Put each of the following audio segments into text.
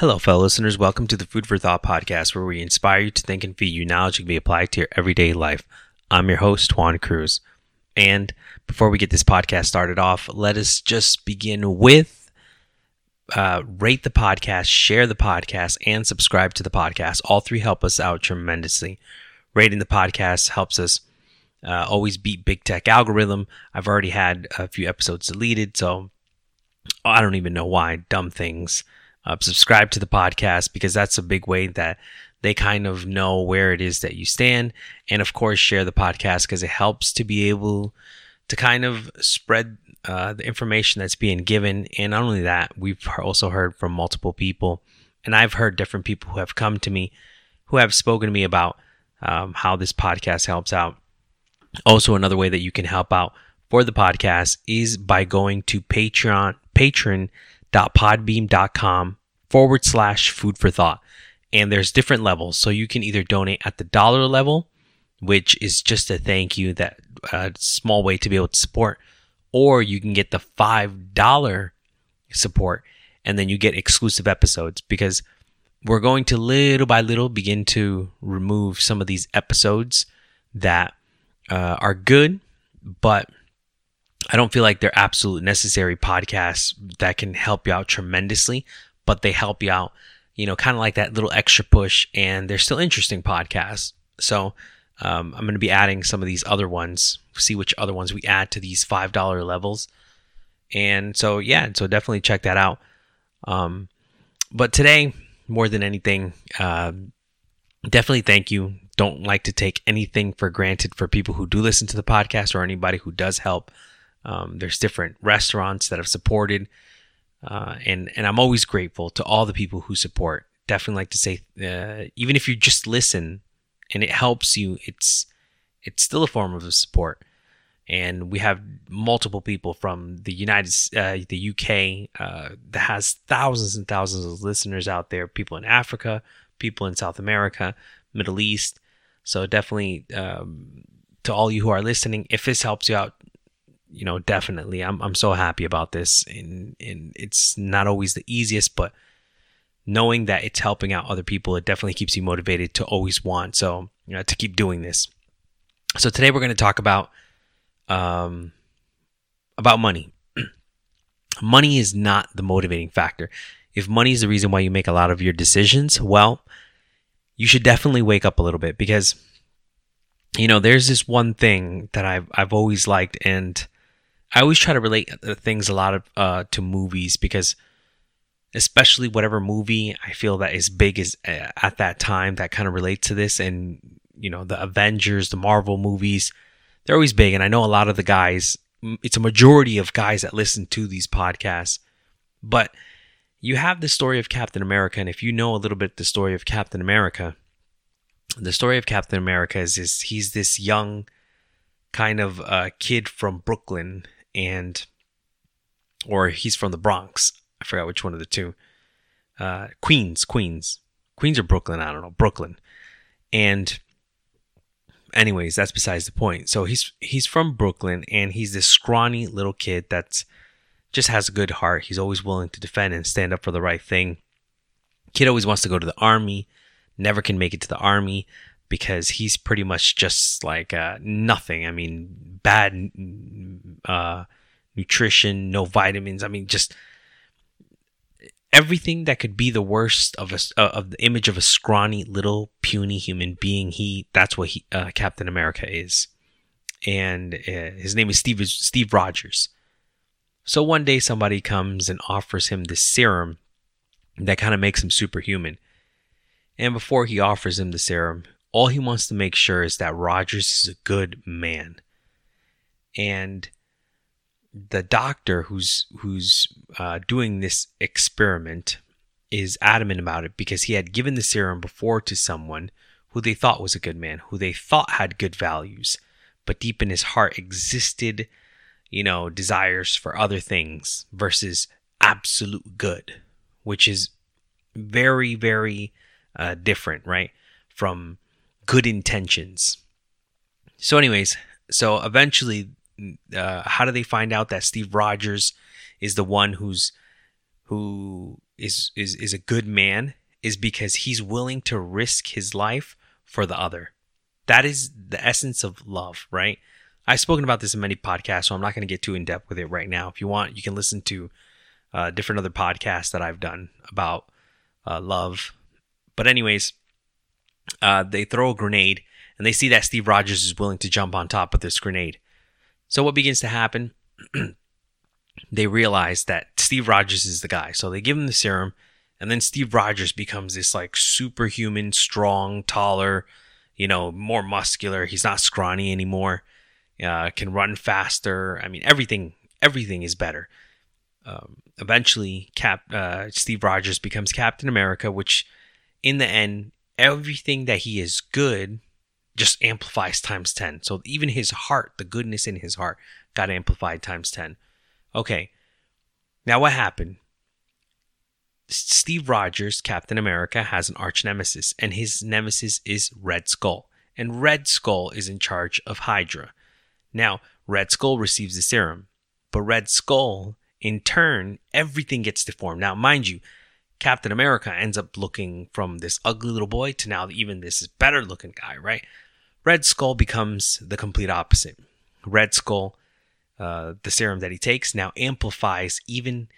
Hello, fellow listeners. Welcome to the Food for Thought podcast, where we inspire you to think and feed you knowledge that can be applied to your everyday life. I'm your host, Juan Cruz. And before we get this podcast started off, let us just begin with uh, rate the podcast, share the podcast, and subscribe to the podcast. All three help us out tremendously. Rating the podcast helps us uh, always beat big tech algorithm. I've already had a few episodes deleted, so I don't even know why. Dumb things uh, subscribe to the podcast because that's a big way that they kind of know where it is that you stand. And of course, share the podcast because it helps to be able to kind of spread uh, the information that's being given. And not only that, we've also heard from multiple people, and I've heard different people who have come to me who have spoken to me about um, how this podcast helps out. Also, another way that you can help out for the podcast is by going to Patreon, patron.podbean.com forward slash food for thought. And there's different levels. So you can either donate at the dollar level, which is just a thank you, that uh, small way to be able to support, or you can get the $5 support and then you get exclusive episodes because we're going to little by little begin to remove some of these episodes that uh, are good, but I don't feel like they're absolute necessary podcasts that can help you out tremendously but they help you out, you know, kind of like that little extra push. And they're still interesting podcasts. So um, I'm going to be adding some of these other ones, see which other ones we add to these $5 levels. And so, yeah, so definitely check that out. Um, but today, more than anything, uh, definitely thank you. Don't like to take anything for granted for people who do listen to the podcast or anybody who does help. Um, there's different restaurants that have supported uh, and and I'm always grateful to all the people who support. Definitely like to say, uh, even if you just listen and it helps you, it's it's still a form of support. And we have multiple people from the United, uh, the UK, uh, that has thousands and thousands of listeners out there. People in Africa, people in South America, Middle East. So definitely um, to all you who are listening, if this helps you out, you know, definitely. I'm I'm so happy about this, and and it's not always the easiest, but knowing that it's helping out other people, it definitely keeps you motivated to always want so you know, to keep doing this. So today we're going to talk about um about money. money is not the motivating factor. If money is the reason why you make a lot of your decisions, well, you should definitely wake up a little bit because you know there's this one thing that I've I've always liked and I always try to relate things a lot of uh, to movies because, especially whatever movie I feel that is big is uh, at that time that kind of relates to this, and you know the Avengers, the Marvel movies, they're always big, and I know a lot of the guys. It's a majority of guys that listen to these podcasts, but you have the story of Captain America, and if you know a little bit the story of Captain America, the story of Captain America is, is he's this young kind of uh, kid from Brooklyn and or he's from the Bronx. I forgot which one of the two. Uh, Queens, Queens, Queens or Brooklyn. I don't know Brooklyn. And anyways, that's besides the point. So he's he's from Brooklyn and he's this scrawny little kid that's just has a good heart. He's always willing to defend and stand up for the right thing. Kid always wants to go to the army, never can make it to the army because he's pretty much just like uh, nothing. I mean, bad uh, nutrition, no vitamins. I mean, just everything that could be the worst of a uh, of the image of a scrawny little puny human being. He that's what he uh, Captain America is, and uh, his name is Steve Steve Rogers. So one day somebody comes and offers him this serum that kind of makes him superhuman. And before he offers him the serum, all he wants to make sure is that Rogers is a good man. And the doctor who's who's uh, doing this experiment is adamant about it because he had given the serum before to someone who they thought was a good man, who they thought had good values, but deep in his heart existed, you know, desires for other things versus absolute good, which is very, very uh, different, right? From good intentions. So, anyways, so eventually, uh, how do they find out that Steve Rogers is the one who's who is is is a good man is because he's willing to risk his life for the other. That is the essence of love, right? I've spoken about this in many podcasts, so I'm not going to get too in depth with it right now. If you want, you can listen to uh, different other podcasts that I've done about uh, love. But, anyways, uh, they throw a grenade and they see that Steve Rogers is willing to jump on top of this grenade. So, what begins to happen? they realize that Steve Rogers is the guy. So, they give him the serum, and then Steve Rogers becomes this like superhuman, strong, taller, you know, more muscular. He's not scrawny anymore uh, can run faster. I mean, everything everything is better. Um, eventually, Cap uh, Steve Rogers becomes Captain America, which in the end, everything that he is good just amplifies times 10. So even his heart, the goodness in his heart, got amplified times 10. Okay. Now what happened? Steve Rogers, Captain America, has an arch nemesis, and his nemesis is Red Skull. And Red Skull is in charge of Hydra. Now, Red Skull receives the serum, but Red Skull, in turn, everything gets deformed. Now, mind you, Captain America ends up looking from this ugly little boy to now even this better looking guy, right? Red Skull becomes the complete opposite. Red Skull, uh, the serum that he takes now amplifies even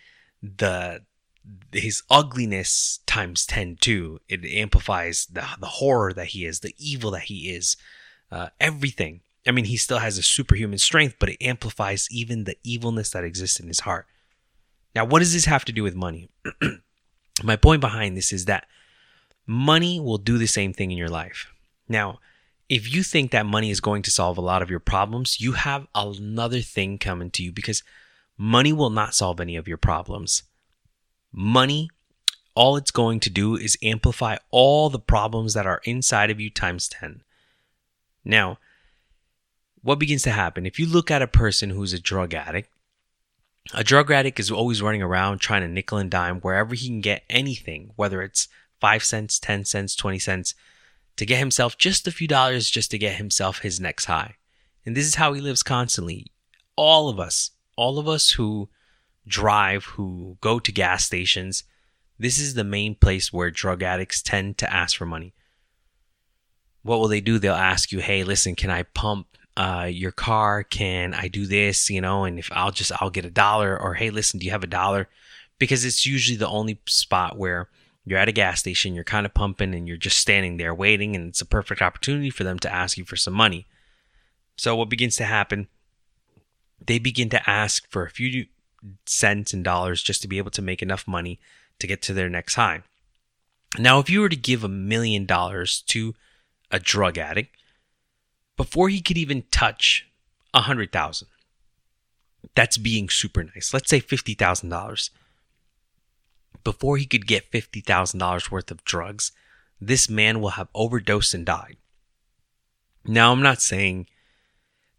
the his ugliness times 10 too. It amplifies the, the horror that he is, the evil that he is, uh, everything. I mean, he still has a superhuman strength, but it amplifies even the evilness that exists in his heart. Now, what does this have to do with money? My point behind this is that money will do the same thing in your life. Now, if you think that money is going to solve a lot of your problems, you have another thing coming to you because money will not solve any of your problems. Money, all it's going to do is amplify all the problems that are inside of you times 10. Now, what begins to happen? If you look at a person who's a drug addict, a drug addict is always running around trying to nickel and dime wherever he can get anything, whether it's 5 cents, 10 cents, 20 cents, to get himself just a few dollars just to get himself his next high. And this is how he lives constantly. All of us, all of us who drive, who go to gas stations, this is the main place where drug addicts tend to ask for money. What will they do? They'll ask you, hey, listen, can I pump uh, your car can i do this you know and if i'll just i'll get a dollar or hey listen do you have a dollar? Because it's usually the only spot where you're at a gas station you're kind of pumping and you're just standing there waiting and it's a perfect opportunity for them to ask you for some money. So what begins to happen they begin to ask for a few cents and dollars just to be able to make enough money to get to their next high. Now if you were to give a million dollars to a drug addict before he could even touch a hundred thousand. That's being super nice. Let's say fifty thousand dollars. Before he could get fifty thousand dollars worth of drugs, this man will have overdosed and died. Now, I'm not saying,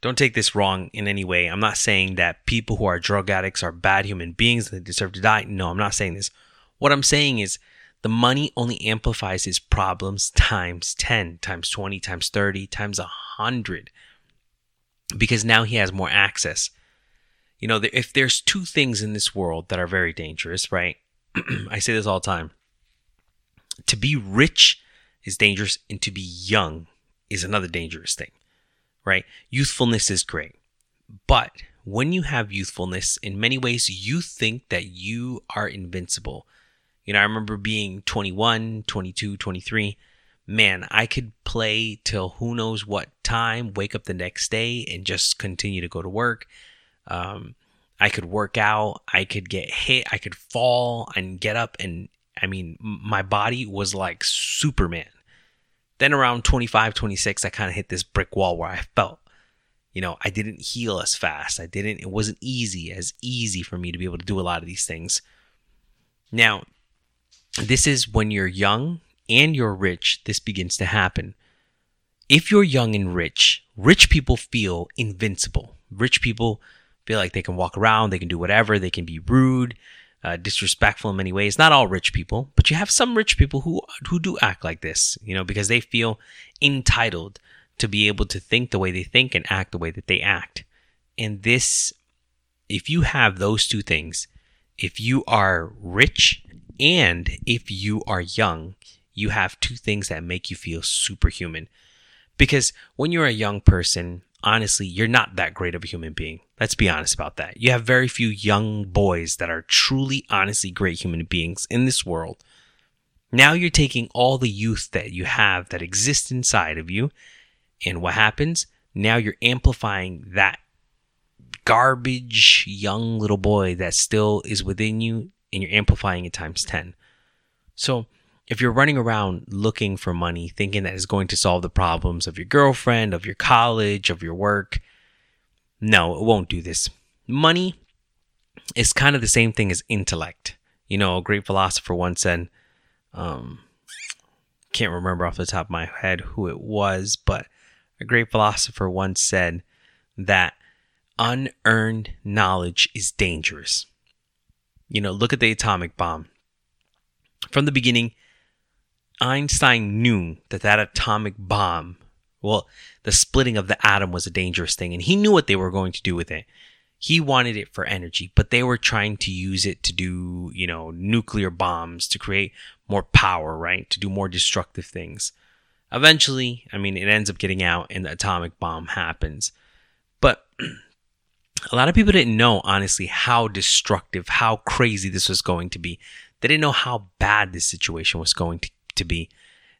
don't take this wrong in any way. I'm not saying that people who are drug addicts are bad human beings and they deserve to die. No, I'm not saying this. What I'm saying is the money only amplifies his problems times 10, times 20, times 30, times 100 because now he has more access. You know, if there's two things in this world that are very dangerous, right? I say this all the time. To be rich is dangerous, and to be young is another dangerous thing, right? Youthfulness is great. But when you have youthfulness, in many ways, you think that you are invincible you know, I remember being 21, 22, 23. Man, I could play till who knows what time, wake up the next day and just continue to go to work. Um, I could work out, I could get hit, I could fall and get up. And I mean, my body was like Superman. Then around 25, 26, I kind of hit this brick wall where I felt, you know, I didn't heal as fast. I didn't, it wasn't easy, as easy for me to be able to do a lot of these things. Now, this is when you're young and you're rich, this begins to happen. If you're young and rich, rich people feel invincible. Rich people feel like they can walk around, they can do whatever, they can be rude, uh, disrespectful in many ways. Not all rich people, but you have some rich people who who do act like this, you know, because they feel entitled to be able to think the way they think and act the way that they act. And this, if you have those two things, if you are rich And if you are young, you have two things that make you feel superhuman. Because when you're a young person, honestly, you're not that great of a human being. Let's be honest about that. You have very few young boys that are truly, honestly great human beings in this world. Now you're taking all the youth that you have that exists inside of you, and what happens? Now you're amplifying that garbage young little boy that still is within you, and you're amplifying it times 10. So, if you're running around looking for money, thinking that it's going to solve the problems of your girlfriend, of your college, of your work, no, it won't do this. Money is kind of the same thing as intellect. You know, a great philosopher once said, um, can't remember off the top of my head who it was, but a great philosopher once said that unearned knowledge is dangerous. You know, look at the atomic bomb. From the beginning, Einstein knew that that atomic bomb, well, the splitting of the atom was a dangerous thing, and he knew what they were going to do with it. He wanted it for energy, but they were trying to use it to do, you know, nuclear bombs to create more power, right? To do more destructive things. Eventually, I mean, it ends up getting out and the atomic bomb happens. But a lot of people didn't know, honestly, how destructive, how crazy this was going to be. They didn't know how bad this situation was going to to be.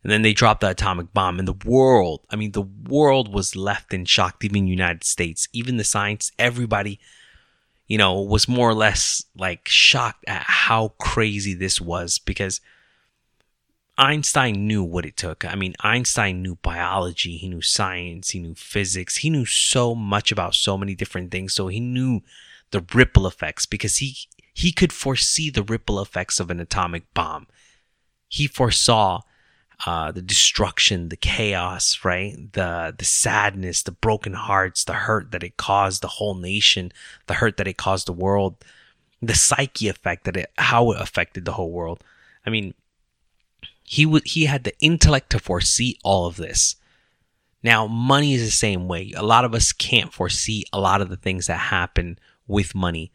And then they dropped the atomic bomb, and the world, I mean, the world was left in shock, even United States, even the science, everybody, you know, was more or less like shocked at how crazy this was because Einstein knew what it took. I mean, Einstein knew biology, he knew science, he knew physics, he knew so much about so many different things. So he knew the ripple effects because he he could foresee the ripple effects of an atomic bomb he foresaw uh, the destruction, the chaos, right? The the sadness, the broken hearts, the hurt that it caused the whole nation, the hurt that it caused the world, the psyche effect that it how it affected the whole world. I mean, he would he had the intellect to foresee all of this. Now, money is the same way. A lot of us can't foresee a lot of the things that happen with money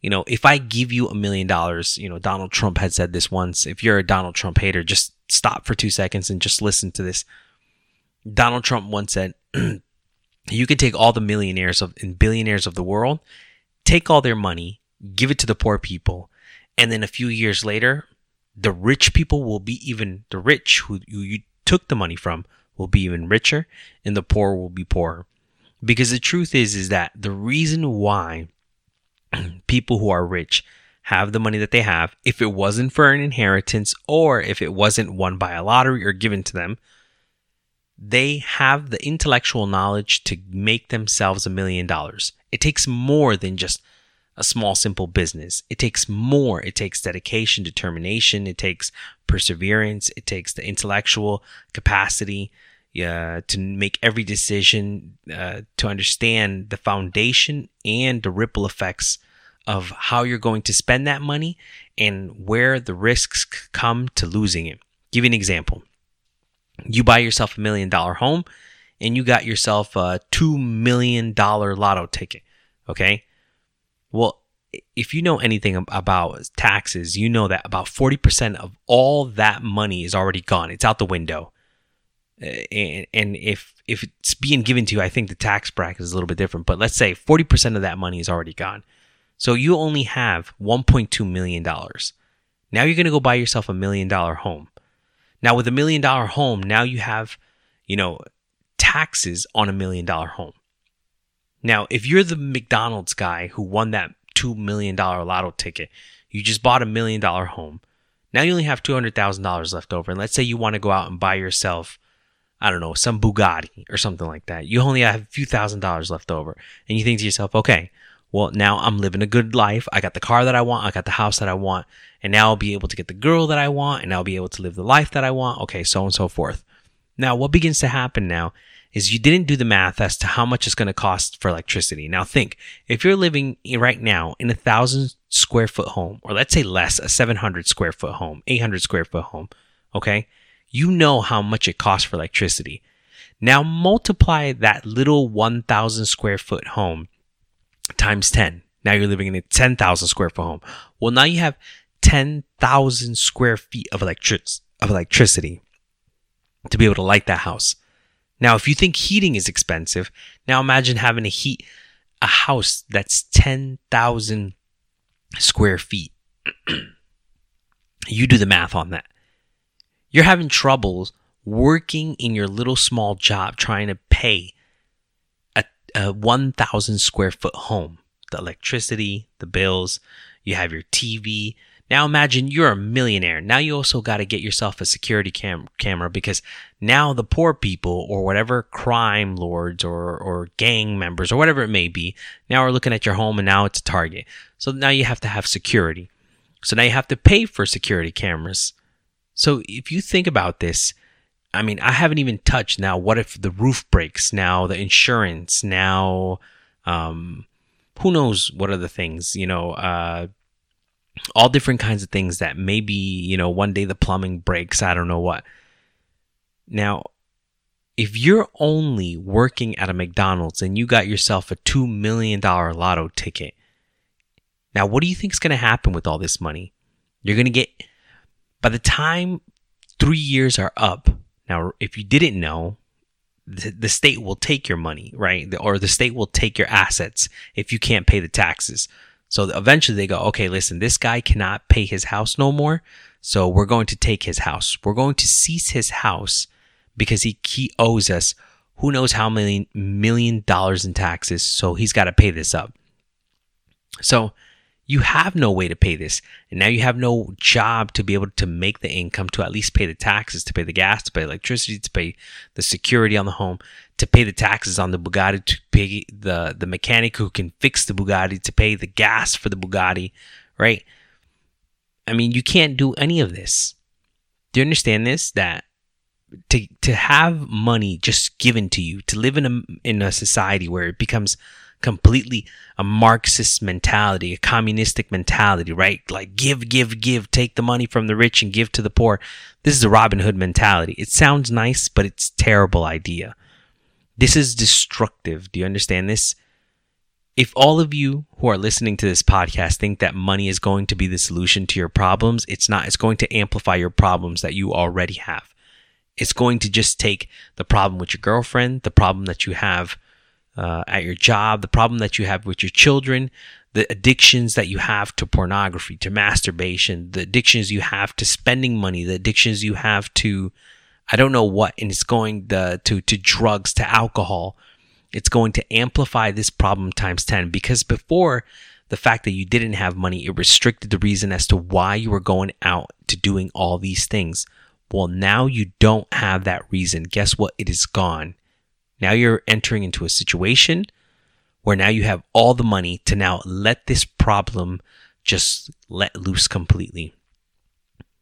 you know, if I give you a million dollars, you know, Donald Trump had said this once. If you're a Donald Trump hater, just stop for two seconds and just listen to this. Donald Trump once said, You could take all the millionaires of, and billionaires of the world, take all their money, give it to the poor people, and then a few years later, the rich people will be even, the rich who you took the money from will be even richer, and the poor will be poorer. Because the truth is, is that the reason why people who are rich have the money that they have, if it wasn't for an inheritance or if it wasn't won by a lottery or given to them, they have the intellectual knowledge to make themselves a million dollars. It takes more than just a small, simple business. It takes more. It takes dedication, determination. It takes perseverance. It takes the intellectual capacity uh, to make every decision, uh, to understand the foundation and the ripple effects of how you're going to spend that money and where the risks come to losing it. Give you an example. You buy yourself a million dollar home and you got yourself a $2 million lotto ticket. Okay. Well, if you know anything about taxes, you know that about 40% of all that money is already gone. It's out the window. And, and if if it's being given to you, I think the tax bracket is a little bit different. But let's say 40% of that money is already gone. So you only have $1.2 million. Now you're going to go buy yourself a million dollar home. Now with a million dollar home, now you have, you know, taxes on a million dollar home. Now, if you're the McDonald's guy who won that $2 million lotto ticket, you just bought a million dollar home. Now you only have $200,000 left over. And let's say you want to go out and buy yourself I don't know, some Bugatti or something like that. You only have a few thousand dollars left over. And you think to yourself, okay, well, now I'm living a good life. I got the car that I want. I got the house that I want. And now I'll be able to get the girl that I want. And I'll be able to live the life that I want. Okay, so on and so forth. Now, what begins to happen now is you didn't do the math as to how much it's going to cost for electricity. Now, think if you're living right now in a thousand square foot home, or let's say less, a 700 square foot home, 800 square foot home, okay? you know how much it costs for electricity. Now multiply that little 1,000 square foot home times 10. Now you're living in a 10,000 square foot home. Well, now you have 10,000 square feet of, electric- of electricity to be able to light that house. Now, if you think heating is expensive, now imagine having to heat a house that's 10,000 square feet. you do the math on that. You're having troubles working in your little small job trying to pay a, a 1,000 square foot home. The electricity, the bills, you have your TV, now imagine you're a millionaire. Now you also got to get yourself a security cam- camera because now the poor people or whatever crime lords or, or gang members or whatever it may be now are looking at your home and now it's a target. So now you have to have security. So now you have to pay for security cameras. So if you think about this, I mean, I haven't even touched now. What if the roof breaks? Now the insurance. Now, um, who knows what other things? You know, uh, all different kinds of things that maybe, you know, one day the plumbing breaks, I don't know what. Now, if you're only working at a McDonald's and you got yourself a $2 million lotto ticket, now what do you think is going to happen with all this money? You're going to get, by the time three years are up, now, if you didn't know, the, the state will take your money, right? Or the state will take your assets if you can't pay the taxes. So eventually they go, okay, listen, this guy cannot pay his house no more. So we're going to take his house. We're going to seize his house because he, he owes us who knows how many million dollars in taxes. So he's got to pay this up. So you have no way to pay this. And now you have no job to be able to make the income to at least pay the taxes, to pay the gas, to pay electricity, to pay the security on the home to pay the taxes on the Bugatti, to pay the, the mechanic who can fix the Bugatti, to pay the gas for the Bugatti, right? I mean, you can't do any of this. Do you understand this? That to to have money just given to you, to live in a in a society where it becomes completely a Marxist mentality, a communistic mentality, right? Like give, give, give, take the money from the rich and give to the poor. This is a Robin Hood mentality. It sounds nice, but it's terrible idea. This is destructive. Do you understand this? If all of you who are listening to this podcast think that money is going to be the solution to your problems, it's not. It's going to amplify your problems that you already have. It's going to just take the problem with your girlfriend, the problem that you have uh, at your job, the problem that you have with your children, the addictions that you have to pornography, to masturbation, the addictions you have to spending money, the addictions you have to I don't know what, and it's going the, to to drugs, to alcohol. It's going to amplify this problem times 10 because before the fact that you didn't have money, it restricted the reason as to why you were going out to doing all these things. Well, now you don't have that reason. Guess what? It is gone. Now you're entering into a situation where now you have all the money to now let this problem just let loose completely.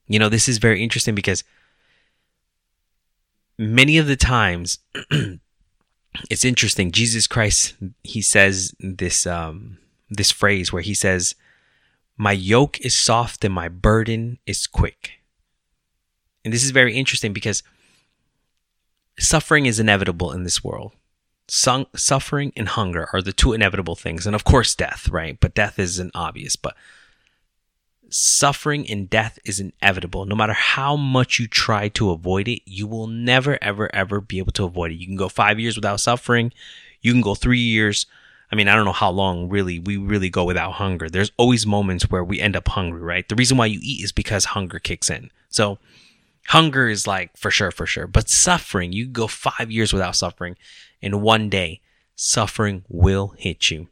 You know, this is very interesting because many of the times it's interesting. Jesus christ he says this um this phrase where he says my yoke is soft and my burden is quick. And this is very interesting because suffering is inevitable in this world. Suffering and hunger are the two inevitable things. And of course death right? But death isn't obvious but suffering and death is inevitable. No matter how much you try to avoid it, you will never, ever, ever be able to avoid it. You can go five years without suffering. You can go three years. I mean, I don't know how long really we really go without hunger. There's always moments where we end up hungry, right? The reason why you eat is because hunger kicks in. So hunger is like for sure, for sure. But suffering, you can go five years without suffering, and one day suffering will hit you.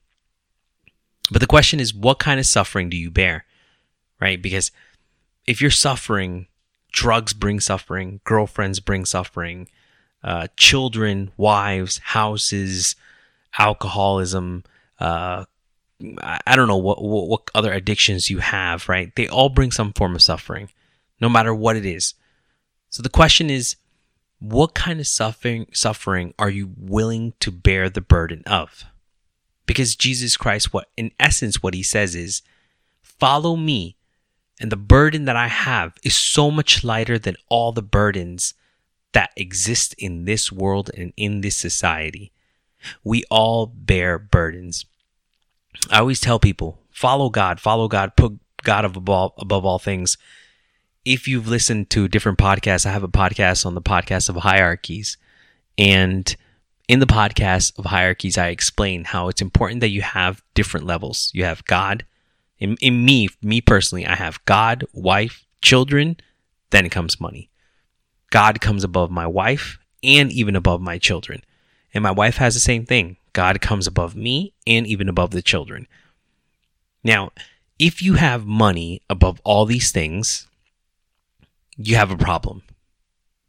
But the question is, what kind of suffering do you bear? Right? Because if you're suffering, drugs bring suffering, girlfriends bring suffering, uh, children, wives, houses, alcoholism, uh, I don't know what, what, what other addictions you have, right? They all bring some form of suffering, no matter what it is. So the question is, what kind of suffering suffering are you willing to bear the burden of? Because Jesus Christ, what in essence what he says is, follow me and the burden that I have is so much lighter than all the burdens that exist in this world and in this society. We all bear burdens. I always tell people follow God, follow God, put God above, above all things. If you've listened to different podcasts, I have a podcast on the podcast of hierarchies. And in the podcast of hierarchies, I explain how it's important that you have different levels. You have God. In, in me, me personally, I have God, wife, children, then comes money. God comes above my wife and even above my children. And my wife has the same thing. God comes above me and even above the children. Now, if you have money above all these things, you have a problem.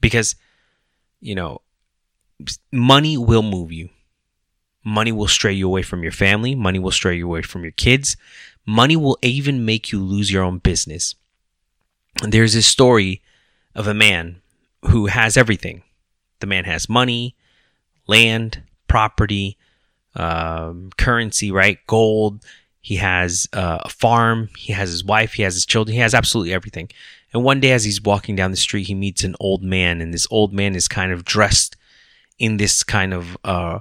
Because, you know, money will move you. Money will stray you away from your family. Money will stray you away from your kids. Money will even make you lose your own business. And there's this story of a man who has everything. The man has money, land, property, um, currency, right? Gold. He has uh, a farm. He has his wife. He has his children. He has absolutely everything. And one day, as he's walking down the street, he meets an old man, and this old man is kind of dressed in this kind of, uh,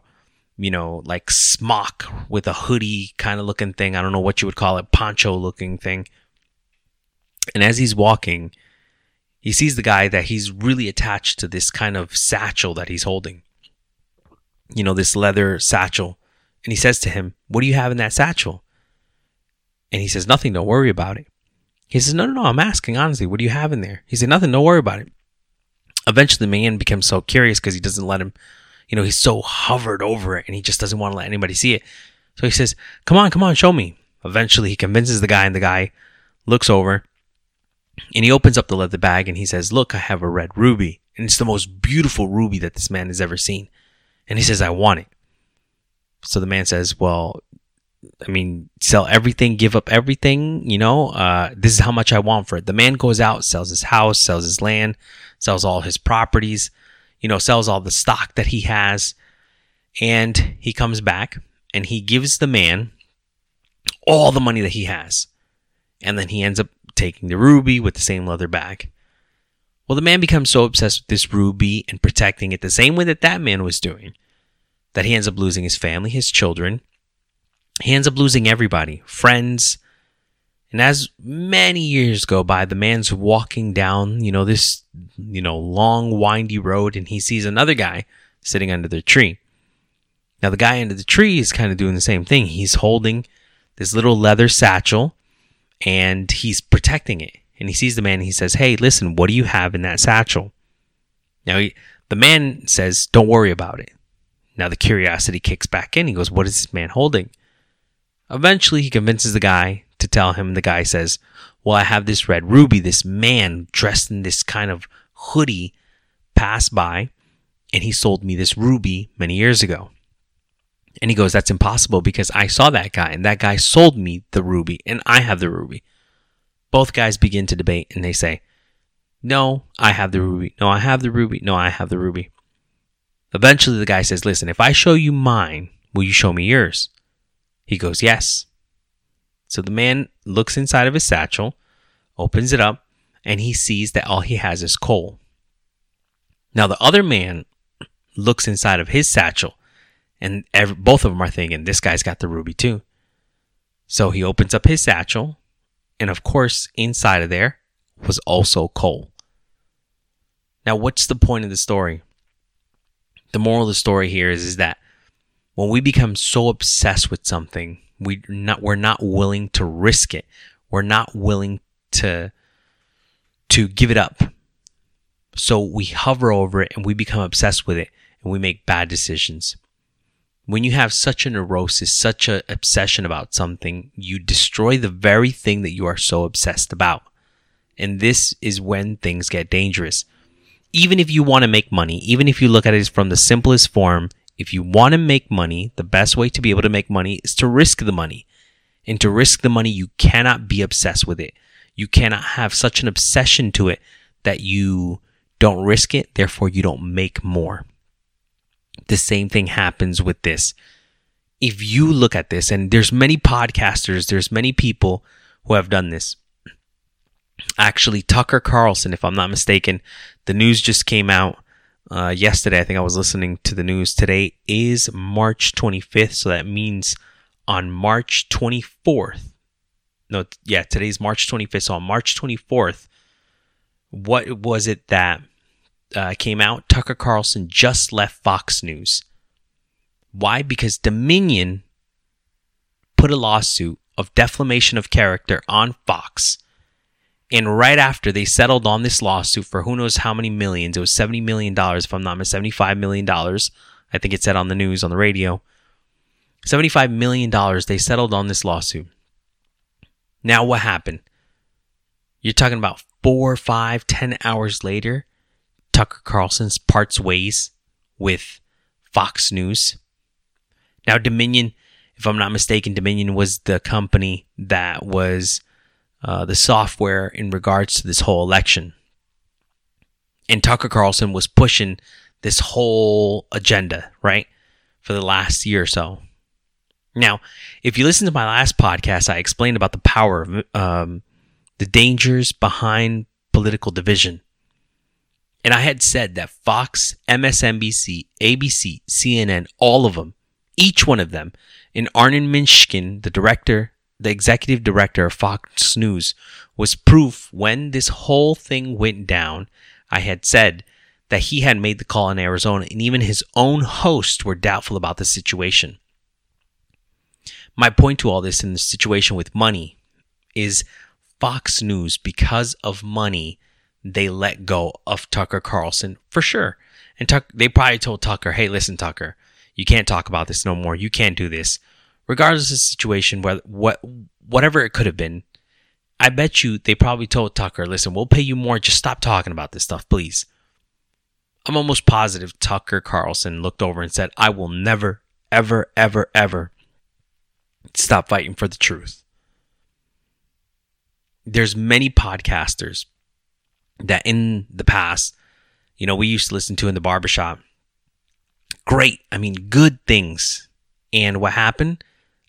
you know, like smock with a hoodie kind of looking thing. I don't know what you would call it, poncho looking thing. And as he's walking, he sees the guy that he's really attached to this kind of satchel that he's holding. You know, this leather satchel. And he says to him, What do you have in that satchel? And he says, Nothing, don't worry about it. He says, No, no, no, I'm asking honestly, what do you have in there? He said, Nothing, don't worry about it. Eventually, the man becomes so curious because he doesn't let him, you know, he's so hovered over it and he just doesn't want to let anybody see it. So he says, Come on, come on, show me. Eventually, he convinces the guy, and the guy looks over and he opens up the leather bag and he says, Look, I have a red ruby. And it's the most beautiful ruby that this man has ever seen. And he says, I want it. So the man says, Well, I mean, sell everything, give up everything, you know, uh, this is how much I want for it. The man goes out, sells his house, sells his land, sells all his properties, you know, sells all the stock that he has. And he comes back and he gives the man all the money that he has. And then he ends up taking the ruby with the same leather bag. Well, the man becomes so obsessed with this ruby and protecting it the same way that that man was doing that he ends up losing his family, his children. He ends up losing everybody, friends. And as many years go by, the man's walking down, you know, this, you know, long, windy road and he sees another guy sitting under the tree. Now, the guy under the tree is kind of doing the same thing. He's holding this little leather satchel and he's protecting it. And he sees the man and he says, Hey, listen, what do you have in that satchel? Now, he, the man says, Don't worry about it. Now, the curiosity kicks back in. He goes, What is this man holding? Eventually, he convinces the guy to tell him. The guy says, Well, I have this red ruby. This man dressed in this kind of hoodie passed by and he sold me this ruby many years ago. And he goes, That's impossible because I saw that guy and that guy sold me the ruby and I have the ruby. Both guys begin to debate and they say, No, I have the ruby. No, I have the ruby. No, I have the ruby. Eventually, the guy says, Listen, if I show you mine, will you show me yours? He goes, Yes. So the man looks inside of his satchel, opens it up, and he sees that all he has is coal. Now, the other man looks inside of his satchel and every, both of them are thinking, this guy's got the ruby too. So he opens up his satchel, and of course, inside of there was also coal. Now, what's the point of the story? The moral of the story here is, is that when we become so obsessed with something, we not we're not willing to risk it. We're not willing to to give it up. So we hover over it and we become obsessed with it and we make bad decisions when you have such a neurosis, such an obsession about something, you destroy the very thing that you are so obsessed about. And this is when things get dangerous. Even if you want to make money, even if you look at it from the simplest form, if you want to make money, the best way to be able to make money is to risk the money. And to risk the money, you cannot be obsessed with it. You cannot have such an obsession to it that you don't risk it, therefore, you don't make more the same thing happens with this. If you look at this, and there's many podcasters, there's many people who have done this. Actually, Tucker Carlson, if I'm not mistaken, the news just came out uh, yesterday. I think I was listening to the news. Today is March 25th, so that means on March 24th, no, yeah, today's March 25th. So on March 24th, what was it that uh, came out? Tucker Carlson just left Fox News. Why? Because Dominion put a lawsuit of defamation of character on Fox. And right after they settled on this lawsuit for who knows how many millions, it was $70 million, if I'm not mistaken, $75 million. I think it said on the news, on the radio. $75 million they settled on this lawsuit. Now, what happened? You're talking about four, five, ten hours later, Tucker Carlson's parts ways with Fox News. Now, Dominion, if I'm not mistaken, Dominion was the company that was uh, the software in regards to this whole election. And Tucker Carlson was pushing this whole agenda, right? For the last year or so. Now, if you listen to my last podcast, I explained about the power of um, the dangers behind political division. And I had said that Fox, MSNBC, ABC, CNN, all of them, each one of them, and Arnon Mishkin, the director, the executive director of Fox News, was proof when this whole thing went down. I had said that he had made the call in Arizona, and even his own hosts were doubtful about the situation. My point to all this in the situation with money is Fox News, because of money, they let go of Tucker Carlson for sure. And Tuck, they probably told Tucker, hey, listen, Tucker, you can't talk about this no more. You can't do this. Regardless of the situation, what, what, whatever it could have been, I bet you they probably told Tucker, listen, we'll pay you more. Just stop talking about this stuff, please. I'm almost positive Tucker Carlson looked over and said, I will never, ever, ever, ever stop fighting for the truth. There's many podcasters that in the past, you know, we used to listen to in the barbershop. Great. I mean, good things. And what happened?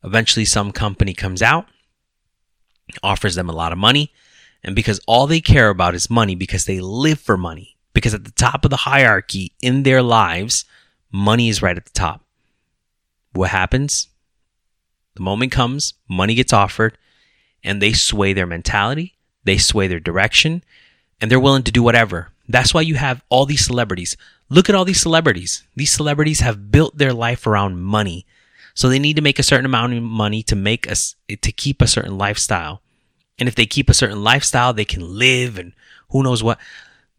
Eventually, some company comes out, offers them a lot of money. And because all they care about is money, because they live for money, because at the top of the hierarchy in their lives, money is right at the top. What happens? The moment comes, money gets offered, and they sway their mentality, they sway their direction, and they're willing to do whatever. That's why you have all these celebrities. Look at all these celebrities. These celebrities have built their life around money. So they need to make a certain amount of money to make us to keep a certain lifestyle. And if they keep a certain lifestyle, they can live and who knows what.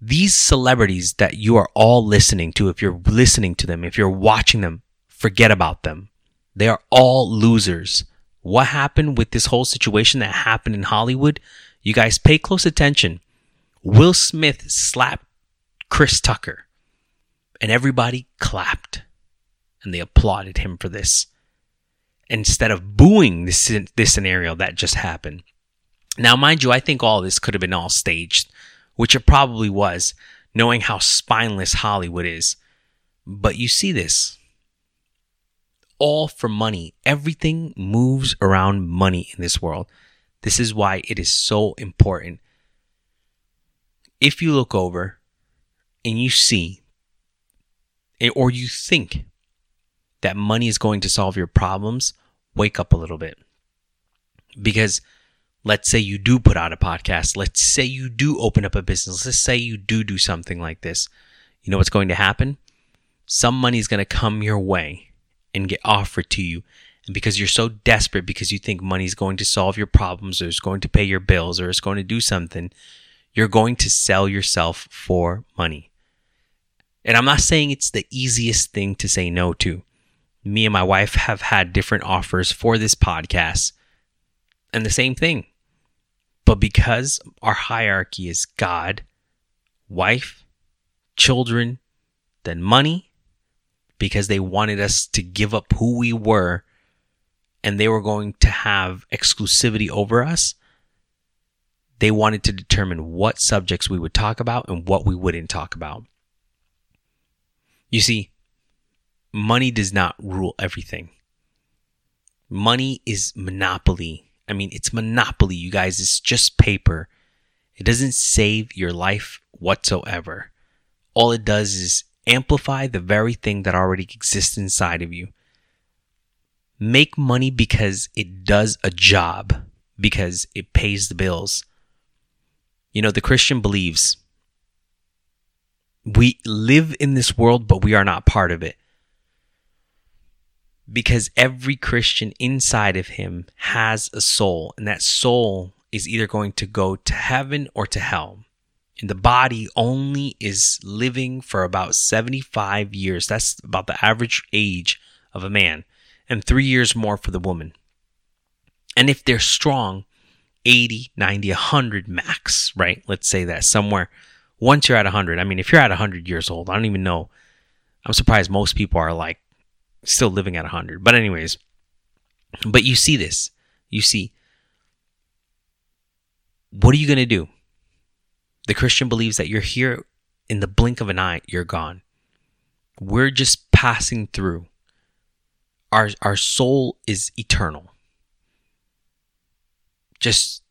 These celebrities that you are all listening to, if you're listening to them, if you're watching them, forget about them. They are all losers. What happened with this whole situation that happened in Hollywood? You guys pay close attention. Will Smith slapped Chris Tucker, and everybody clapped and they applauded him for this instead of booing this this scenario that just happened. Now, mind you, I think all this could have been all staged, which it probably was, knowing how spineless Hollywood is. But you see this all for money. Everything moves around money in this world. This is why it is so important. If you look over and you see, or you think that money is going to solve your problems, wake up a little bit. Because let's say you do put out a podcast, let's say you do open up a business, let's say you do do something like this. You know what's going to happen? Some money is going to come your way and get offered to you. And because you're so desperate because you think money is going to solve your problems or it's going to pay your bills or it's going to do something, you're going to sell yourself for money. And I'm not saying it's the easiest thing to say no to. Me and my wife have had different offers for this podcast and the same thing. But because our hierarchy is God, wife, children, then money, because they wanted us to give up who we were and they were going to have exclusivity over us. They wanted to determine what subjects we would talk about and what we wouldn't talk about. You see, money does not rule everything. Money is monopoly. I mean, it's monopoly, you guys. It's just paper. It doesn't save your life whatsoever. All it does is amplify the very thing that already exists inside of you. Make money because it does a job. because it pays the bills. You know, the Christian believes we live in this world, but we are not part of it. Because every Christian inside of him has a soul, and that soul is either going to go to heaven or to hell. And the body only is living for about 75 years. That's about the average age of a man, and three years more for the woman. And if they're strong, 80, 90, 100 max, right? Let's say that somewhere. Once you're at 100, I mean, if you're at 100 years old, I don't even know. I'm surprised most people are like still living at 100. But, anyways, but you see this. You see, what are you going to do? The Christian believes that you're here in the blink of an eye, you're gone. We're just passing through. Our, our soul is eternal just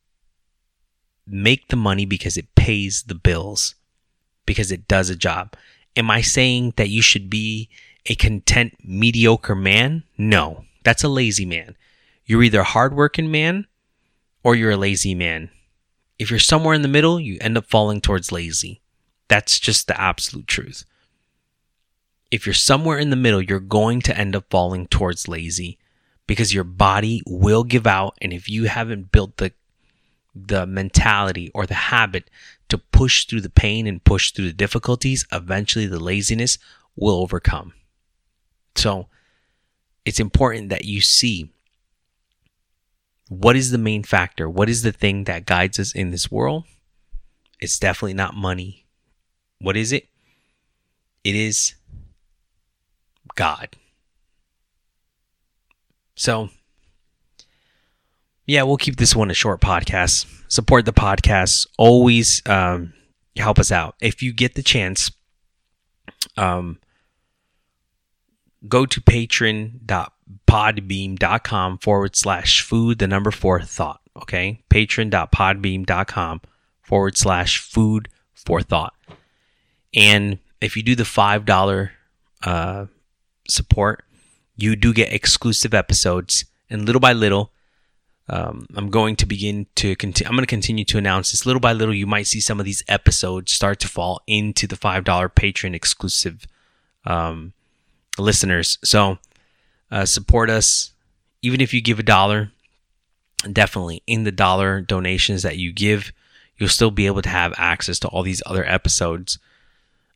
make the money because it pays the bills, because it does a job. Am I saying that you should be a content, mediocre man? No, that's a lazy man. You're either a hardworking man or you're a lazy man. If you're somewhere in the middle, you end up falling towards lazy. That's just the absolute truth. If you're somewhere in the middle, you're going to end up falling towards lazy because your body will give out and if you haven't built the the mentality or the habit to push through the pain and push through the difficulties eventually the laziness will overcome so it's important that you see what is the main factor what is the thing that guides us in this world it's definitely not money what is it it is god so, yeah, we'll keep this one a short podcast. Support the podcast. Always um, help us out. If you get the chance, um, go to patron.podbean.com forward slash food, the number four thought. Okay. Patron.podbean.com forward slash food for thought. And if you do the $5 uh, support, you do get exclusive episodes, and little by little, um, I'm going to begin to continue. I'm going to continue to announce this. Little by little, you might see some of these episodes start to fall into the five dollar patron exclusive um, listeners. So uh, support us, even if you give a dollar. Definitely in the dollar donations that you give, you'll still be able to have access to all these other episodes.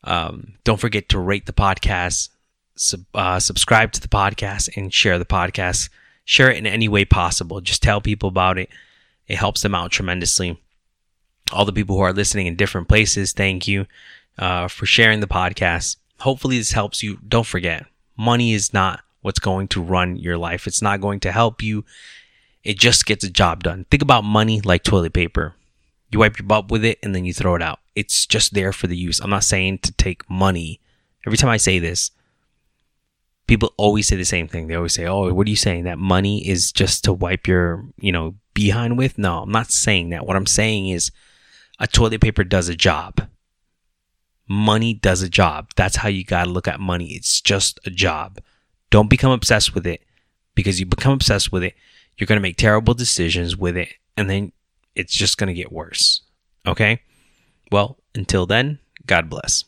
Um, don't forget to rate the podcast, sub, uh, subscribe to the podcast and share the podcast. Share it in any way possible. Just tell people about it. It helps them out tremendously. All the people who are listening in different places, thank you uh, for sharing the podcast. Hopefully, this helps you. Don't forget, money is not what's going to run your life. It's not going to help you. It just gets a job done. Think about money like toilet paper. You wipe your butt with it and then you throw it out. It's just there for the use. I'm not saying to take money. Every time I say this, people always say the same thing. They always say, "Oh, what are you saying? That money is just to wipe your, you know, behind with?" No, I'm not saying that. What I'm saying is a toilet paper does a job. Money does a job. That's how you got to look at money. It's just a job. Don't become obsessed with it because you become obsessed with it, you're going to make terrible decisions with it and then it's just going to get worse. Okay? Well, until then, God bless.